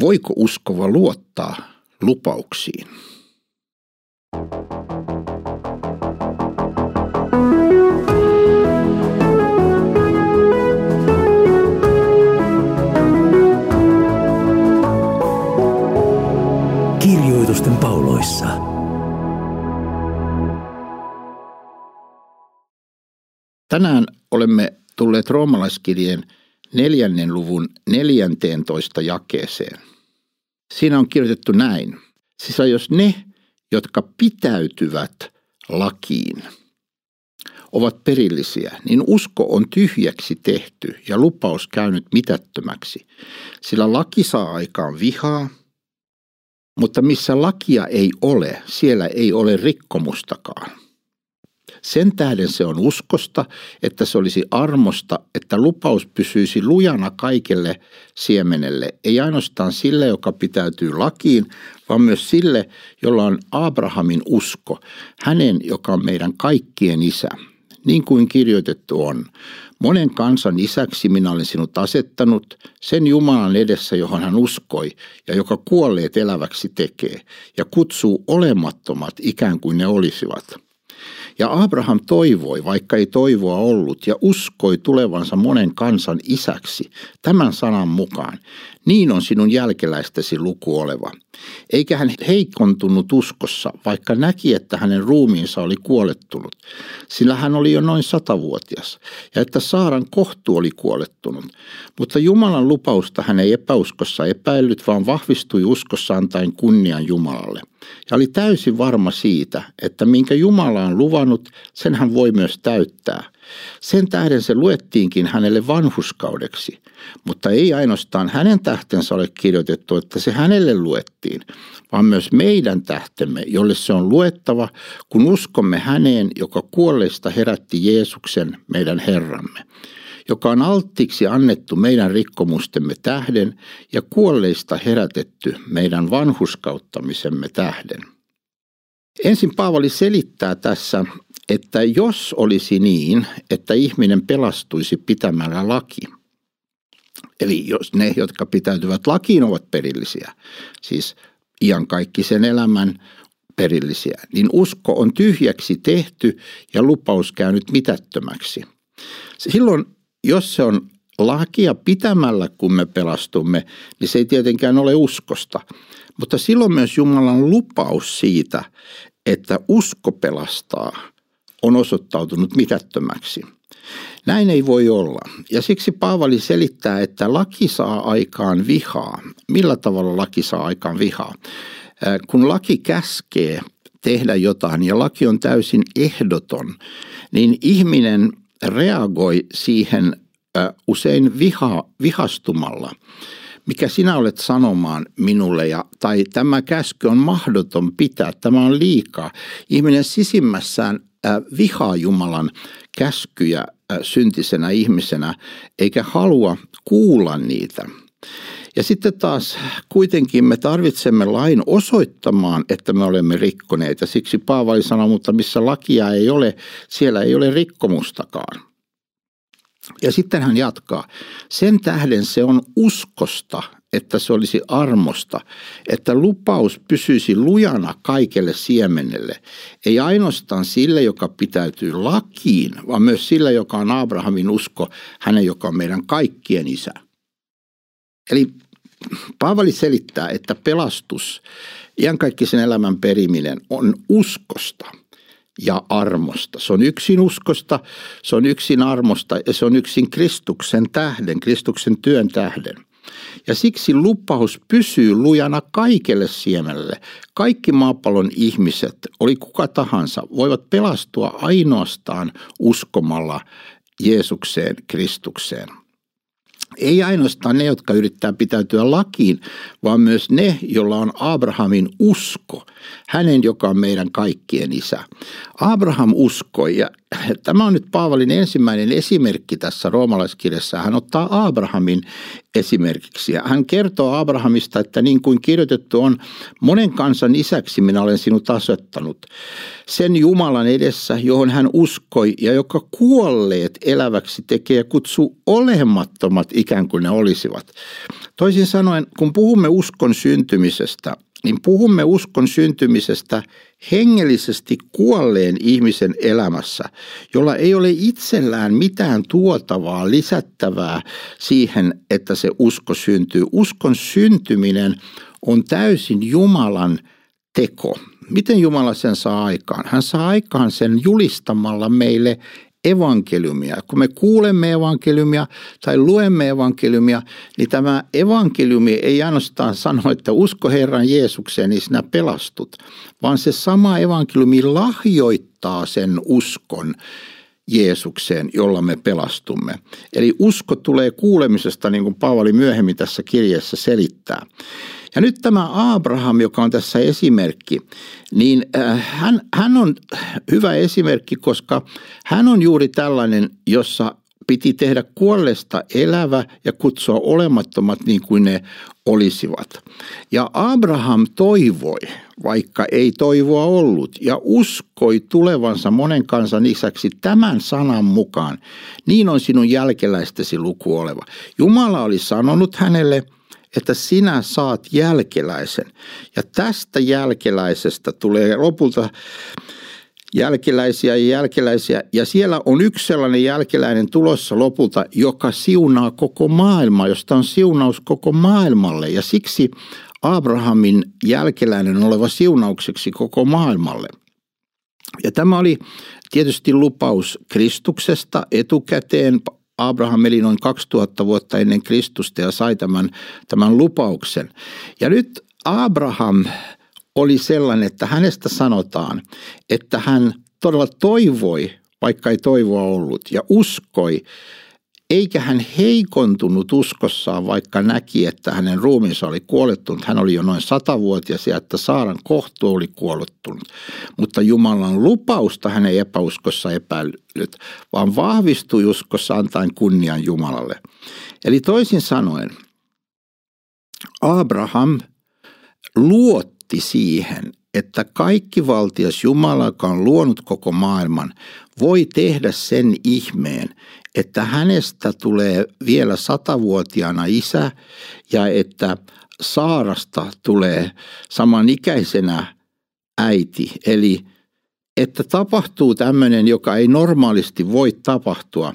Voiko uskova luottaa lupauksiin? Kirjoitusten pauloissa. Tänään olemme tulleet roomalaiskirjeen neljännen luvun 14 jakeeseen. Siinä on kirjoitettu näin. Siis jos ne, jotka pitäytyvät lakiin, ovat perillisiä, niin usko on tyhjäksi tehty ja lupaus käynyt mitättömäksi. Sillä laki saa aikaan vihaa, mutta missä lakia ei ole, siellä ei ole rikkomustakaan. Sen tähden se on uskosta, että se olisi armosta, että lupaus pysyisi lujana kaikelle siemenelle, ei ainoastaan sille, joka pitäytyy lakiin, vaan myös sille, jolla on Abrahamin usko, hänen, joka on meidän kaikkien isä. Niin kuin kirjoitettu on, monen kansan isäksi minä olen sinut asettanut, sen Jumalan edessä, johon hän uskoi ja joka kuolleet eläväksi tekee, ja kutsuu olemattomat ikään kuin ne olisivat – ja Abraham toivoi, vaikka ei toivoa ollut, ja uskoi tulevansa monen kansan isäksi tämän sanan mukaan. Niin on sinun jälkeläistäsi luku oleva. Eikä hän heikontunut uskossa, vaikka näki, että hänen ruumiinsa oli kuolettunut, sillä hän oli jo noin satavuotias, ja että Saaran kohtu oli kuolettunut. Mutta Jumalan lupausta hän ei epäuskossa epäillyt, vaan vahvistui uskossa antaen kunnian Jumalalle. Ja oli täysin varma siitä, että minkä Jumala on luvannut, sen hän voi myös täyttää – sen tähden se luettiinkin hänelle vanhuskaudeksi, mutta ei ainoastaan hänen tähtensä ole kirjoitettu, että se hänelle luettiin, vaan myös meidän tähtemme, jolle se on luettava, kun uskomme häneen, joka kuolleista herätti Jeesuksen, meidän Herramme joka on alttiiksi annettu meidän rikkomustemme tähden ja kuolleista herätetty meidän vanhuskauttamisemme tähden. Ensin Paavali selittää tässä että jos olisi niin, että ihminen pelastuisi pitämällä laki, eli jos ne, jotka pitäytyvät lakiin, ovat perillisiä, siis iankaikkisen elämän perillisiä, niin usko on tyhjäksi tehty ja lupaus käynyt mitättömäksi. Silloin, jos se on lakia pitämällä, kun me pelastumme, niin se ei tietenkään ole uskosta. Mutta silloin myös Jumalan lupaus siitä, että usko pelastaa – on osoittautunut mitättömäksi. Näin ei voi olla. Ja siksi Paavali selittää, että laki saa aikaan vihaa. Millä tavalla laki saa aikaan vihaa? Kun laki käskee tehdä jotain ja laki on täysin ehdoton, niin ihminen reagoi siihen usein viha, vihastumalla. Mikä sinä olet sanomaan minulle ja, tai tämä käsky on mahdoton pitää, tämä on liikaa. Ihminen sisimmässään vihaa Jumalan käskyjä syntisenä ihmisenä, eikä halua kuulla niitä. Ja sitten taas kuitenkin me tarvitsemme lain osoittamaan, että me olemme rikkoneet. Ja siksi Paavali sanoo, mutta missä lakia ei ole, siellä ei ole rikkomustakaan. Ja sitten hän jatkaa. Sen tähden se on uskosta, että se olisi armosta, että lupaus pysyisi lujana kaikelle siemenelle, ei ainoastaan sille, joka pitäytyy lakiin, vaan myös sille, joka on Abrahamin usko, hänen, joka on meidän kaikkien isä. Eli Paavali selittää, että pelastus, iankaikkisen elämän periminen on uskosta ja armosta. Se on yksin uskosta, se on yksin armosta ja se on yksin Kristuksen tähden, Kristuksen työn tähden. Ja siksi lupaus pysyy lujana kaikelle siemelle. Kaikki maapallon ihmiset, oli kuka tahansa, voivat pelastua ainoastaan uskomalla Jeesukseen, Kristukseen. Ei ainoastaan ne, jotka yrittää pitäytyä lakiin, vaan myös ne, joilla on Abrahamin usko, hänen, joka on meidän kaikkien isä. Abraham uskoi, ja tämä on nyt Paavalin ensimmäinen esimerkki tässä roomalaiskirjassa. Hän ottaa Abrahamin esimerkiksi. Hän kertoo Abrahamista, että niin kuin kirjoitettu on, monen kansan isäksi minä olen sinut asettanut. Sen Jumalan edessä, johon hän uskoi ja joka kuolleet eläväksi tekee ja kutsuu olemattomat ikään kuin ne olisivat. Toisin sanoen, kun puhumme uskon syntymisestä, niin puhumme uskon syntymisestä hengellisesti kuolleen ihmisen elämässä, jolla ei ole itsellään mitään tuotavaa, lisättävää siihen, että se usko syntyy. Uskon syntyminen on täysin Jumalan teko. Miten Jumala sen saa aikaan? Hän saa aikaan sen julistamalla meille evankeliumia. Kun me kuulemme evankeliumia tai luemme evankeliumia, niin tämä evankeliumi ei ainoastaan sano, että usko Herran Jeesukseen, niin sinä pelastut, vaan se sama evankeliumi lahjoittaa sen uskon Jeesukseen, jolla me pelastumme. Eli usko tulee kuulemisesta, niin kuin Paavali myöhemmin tässä kirjassa selittää. Ja nyt tämä Abraham, joka on tässä esimerkki, niin äh, hän, hän on hyvä esimerkki, koska hän on juuri tällainen, jossa piti tehdä kuolleesta elävä ja kutsua olemattomat niin kuin ne olisivat. Ja Abraham toivoi, vaikka ei toivoa ollut, ja uskoi tulevansa monen kansan isäksi tämän sanan mukaan. Niin on sinun jälkeläistesi luku oleva. Jumala oli sanonut hänelle – että sinä saat jälkeläisen. Ja tästä jälkeläisestä tulee lopulta jälkeläisiä ja jälkeläisiä. Ja siellä on yksi sellainen jälkeläinen tulossa lopulta, joka siunaa koko maailmaa, josta on siunaus koko maailmalle. Ja siksi Abrahamin jälkeläinen oleva siunaukseksi koko maailmalle. Ja tämä oli tietysti lupaus Kristuksesta etukäteen Abraham eli noin 2000 vuotta ennen Kristusta ja sai tämän, tämän lupauksen. Ja nyt Abraham oli sellainen, että hänestä sanotaan, että hän todella toivoi, vaikka ei toivoa ollut, ja uskoi eikä hän heikontunut uskossaan, vaikka näki, että hänen ruumiinsa oli kuolettunut. Hän oli jo noin satavuotias ja että Saaran kohtu oli kuolettunut. Mutta Jumalan lupausta hän ei epäuskossa epäillyt, vaan vahvistui uskossa antaen kunnian Jumalalle. Eli toisin sanoen, Abraham luotti siihen, että kaikki valtias Jumala, joka on luonut koko maailman, voi tehdä sen ihmeen, että hänestä tulee vielä satavuotiaana isä ja että Saarasta tulee samanikäisenä äiti. Eli että tapahtuu tämmöinen, joka ei normaalisti voi tapahtua.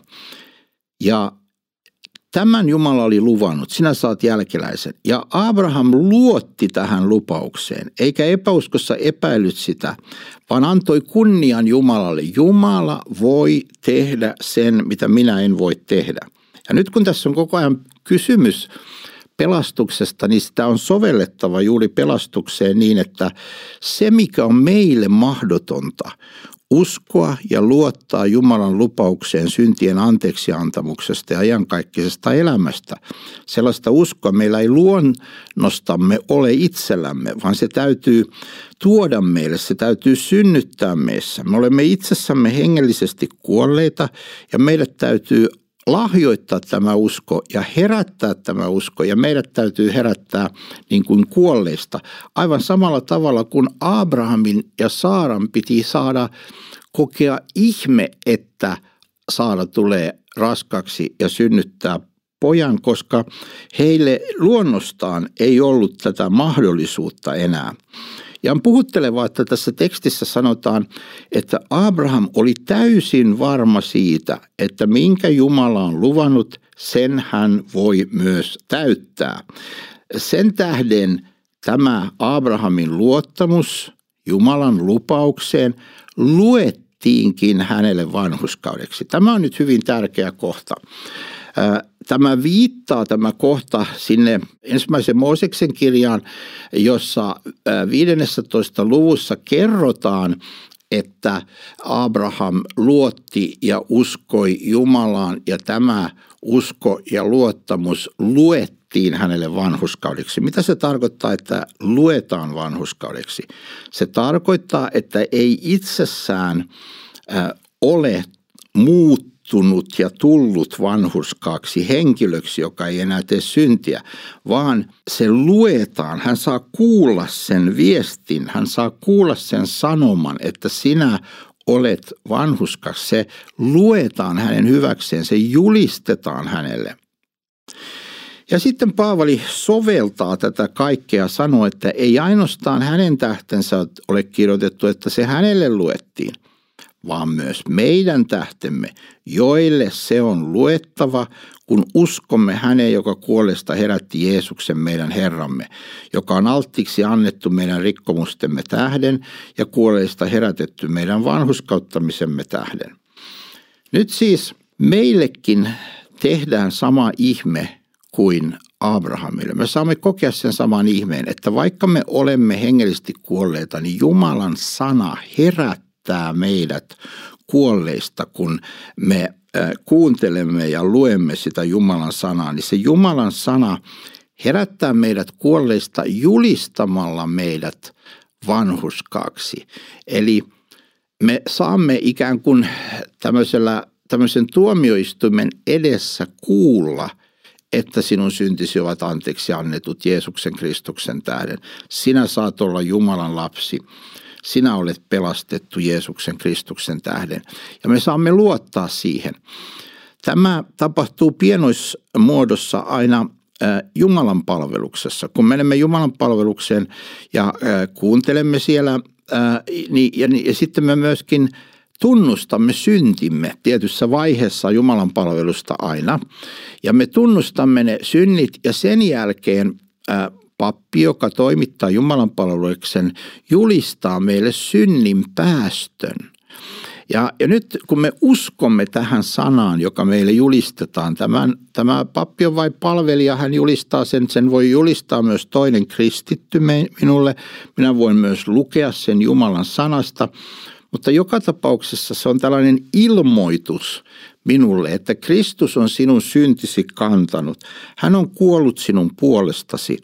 Ja Tämän Jumala oli luvannut, sinä saat jälkeläisen. Ja Abraham luotti tähän lupaukseen, eikä epäuskossa epäillyt sitä, vaan antoi kunnian Jumalalle. Jumala voi tehdä sen, mitä minä en voi tehdä. Ja nyt kun tässä on koko ajan kysymys pelastuksesta, niin sitä on sovellettava juuri pelastukseen niin, että se mikä on meille mahdotonta, uskoa ja luottaa Jumalan lupaukseen syntien anteeksiantamuksesta ja ajankaikkeisesta elämästä. Sellaista uskoa meillä ei luonnostamme ole itsellämme, vaan se täytyy tuoda meille, se täytyy synnyttää meissä. Me olemme itsessämme hengellisesti kuolleita ja meidät täytyy lahjoittaa tämä usko ja herättää tämä usko. Ja meidät täytyy herättää niin kuin kuolleista. Aivan samalla tavalla kuin Abrahamin ja Saaran piti saada kokea ihme, että Saara tulee raskaksi ja synnyttää pojan, koska heille luonnostaan ei ollut tätä mahdollisuutta enää. Ja on puhuttelevaa, että tässä tekstissä sanotaan, että Abraham oli täysin varma siitä, että minkä Jumala on luvannut, sen hän voi myös täyttää. Sen tähden tämä Abrahamin luottamus Jumalan lupaukseen luettiinkin hänelle vanhuskaudeksi. Tämä on nyt hyvin tärkeä kohta. Tämä viittaa tämä kohta sinne ensimmäisen Mooseksen kirjaan, jossa 15. luvussa kerrotaan, että Abraham luotti ja uskoi Jumalaan ja tämä usko ja luottamus luettiin hänelle vanhuskaudeksi. Mitä se tarkoittaa, että luetaan vanhuskaudeksi? Se tarkoittaa, että ei itsessään ole muut muuttunut ja tullut vanhurskaaksi henkilöksi, joka ei enää tee syntiä, vaan se luetaan. Hän saa kuulla sen viestin, hän saa kuulla sen sanoman, että sinä olet vanhuskas. Se luetaan hänen hyväkseen, se julistetaan hänelle. Ja sitten Paavali soveltaa tätä kaikkea sanoa, että ei ainoastaan hänen tähtensä ole kirjoitettu, että se hänelle luettiin, vaan myös meidän tähtemme, joille se on luettava, kun uskomme häneen, joka kuolesta herätti Jeesuksen meidän Herramme, joka on alttiiksi annettu meidän rikkomustemme tähden ja kuolleista herätetty meidän vanhuskauttamisemme tähden. Nyt siis meillekin tehdään sama ihme kuin Abrahamille. Me saamme kokea sen saman ihmeen, että vaikka me olemme hengellisesti kuolleita, niin Jumalan sana herättää meidät kuolleista, kun me kuuntelemme ja luemme sitä Jumalan sanaa, niin se Jumalan sana herättää meidät kuolleista julistamalla meidät vanhuskaaksi. Eli me saamme ikään kuin tämmöisellä, tämmöisen tuomioistuimen edessä kuulla, että sinun syntisi ovat anteeksi annetut Jeesuksen Kristuksen tähden. Sinä saat olla Jumalan lapsi sinä olet pelastettu Jeesuksen Kristuksen tähden. Ja me saamme luottaa siihen. Tämä tapahtuu pienoismuodossa aina Jumalan palveluksessa. Kun menemme Jumalan palvelukseen ja kuuntelemme siellä, niin, ja, ja sitten me myöskin tunnustamme syntimme tietyssä vaiheessa Jumalan palvelusta aina. Ja me tunnustamme ne synnit ja sen jälkeen pappi, joka toimittaa Jumalan palveluksen, julistaa meille synnin päästön. Ja, ja nyt kun me uskomme tähän sanaan, joka meille julistetaan, tämän, tämä pappi on vain palvelija, hän julistaa sen, sen voi julistaa myös toinen kristitty minulle. Minä voin myös lukea sen Jumalan sanasta, mutta joka tapauksessa se on tällainen ilmoitus minulle, että Kristus on sinun syntisi kantanut. Hän on kuollut sinun puolestasi.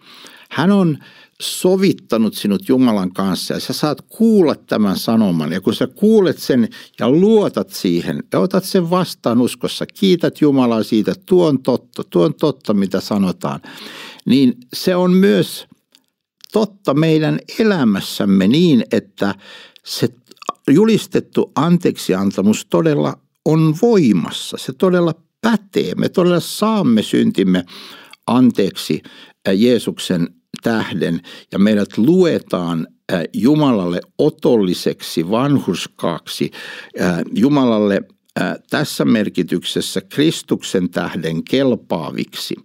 Hän on sovittanut sinut Jumalan kanssa ja sä saat kuulla tämän sanoman. Ja kun sä kuulet sen ja luotat siihen ja otat sen vastaan uskossa, kiität Jumalaa siitä, tuon totta, tuon totta mitä sanotaan, niin se on myös totta meidän elämässämme niin, että se julistettu anteeksiantamus todella on voimassa. Se todella pätee. Me todella saamme syntimme anteeksi Jeesuksen tähden ja meidät luetaan Jumalalle otolliseksi vanhuskaaksi, Jumalalle tässä merkityksessä Kristuksen tähden kelpaaviksi.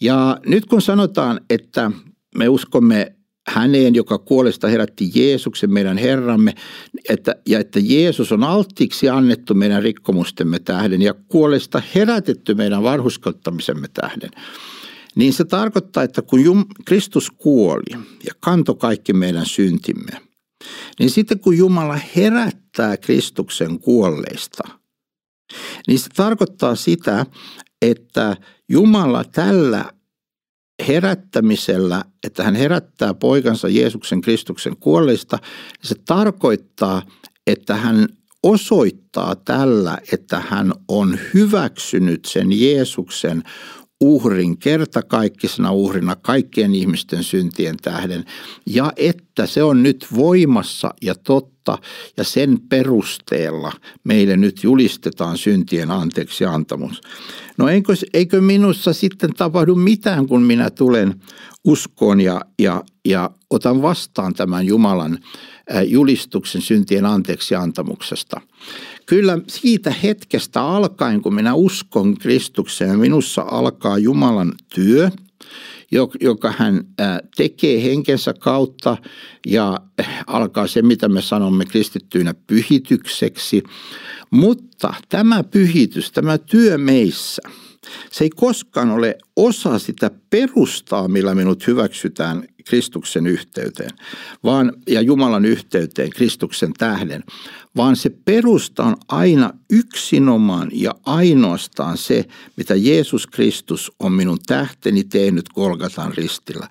Ja nyt kun sanotaan, että me uskomme häneen, joka kuolesta herätti Jeesuksen meidän Herramme, että, ja että Jeesus on alttiiksi annettu meidän rikkomustemme tähden ja kuolesta herätetty meidän varhuskottamisemme tähden. Niin se tarkoittaa, että kun Jum, Kristus kuoli ja kanto kaikki meidän syntimme, niin sitten kun Jumala herättää Kristuksen kuolleista, niin se tarkoittaa sitä, että Jumala tällä herättämisellä, että hän herättää poikansa Jeesuksen Kristuksen kuolleista, niin se tarkoittaa, että hän osoittaa tällä, että hän on hyväksynyt sen Jeesuksen uhrin kertakaikkisena uhrina kaikkien ihmisten syntien tähden ja että se on nyt voimassa ja totta ja sen perusteella meille nyt julistetaan syntien anteeksi antamus. No eikö, eikö minussa sitten tapahdu mitään, kun minä tulen uskoon ja, ja, ja otan vastaan tämän Jumalan julistuksen syntien anteeksi antamuksesta. Kyllä siitä hetkestä alkaen, kun minä uskon Kristukseen, minussa alkaa Jumalan työ, joka hän tekee henkensä kautta ja alkaa se, mitä me sanomme kristittyinä pyhitykseksi. Mutta tämä pyhitys, tämä työ meissä – se ei koskaan ole osa sitä perustaa, millä minut hyväksytään Kristuksen yhteyteen vaan, ja Jumalan yhteyteen Kristuksen tähden, vaan se perusta on aina yksinomaan ja ainoastaan se, mitä Jeesus Kristus on minun tähteni tehnyt Golgatan ristillä.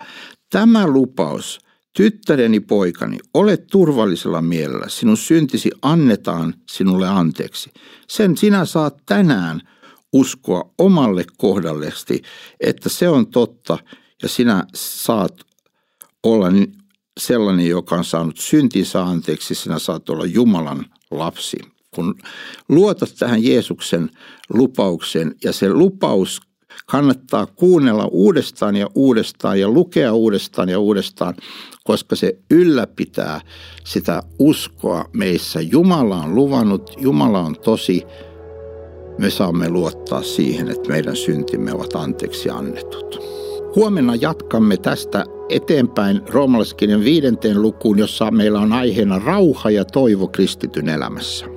Tämä lupaus, tyttäreni poikani, ole turvallisella mielellä, sinun syntisi annetaan sinulle anteeksi. Sen sinä saat tänään – uskoa omalle kohdallesti, että se on totta ja sinä saat olla sellainen, joka on saanut syntinsä anteeksi, sinä saat olla Jumalan lapsi. Kun luotat tähän Jeesuksen lupauksen ja se lupaus kannattaa kuunnella uudestaan ja uudestaan ja lukea uudestaan ja uudestaan, koska se ylläpitää sitä uskoa meissä. Jumala on luvannut, Jumala on tosi. Me saamme luottaa siihen, että meidän syntimme ovat anteeksi annetut. Huomenna jatkamme tästä eteenpäin roomalaiskirjan viidenteen lukuun, jossa meillä on aiheena rauha ja toivo kristityn elämässä.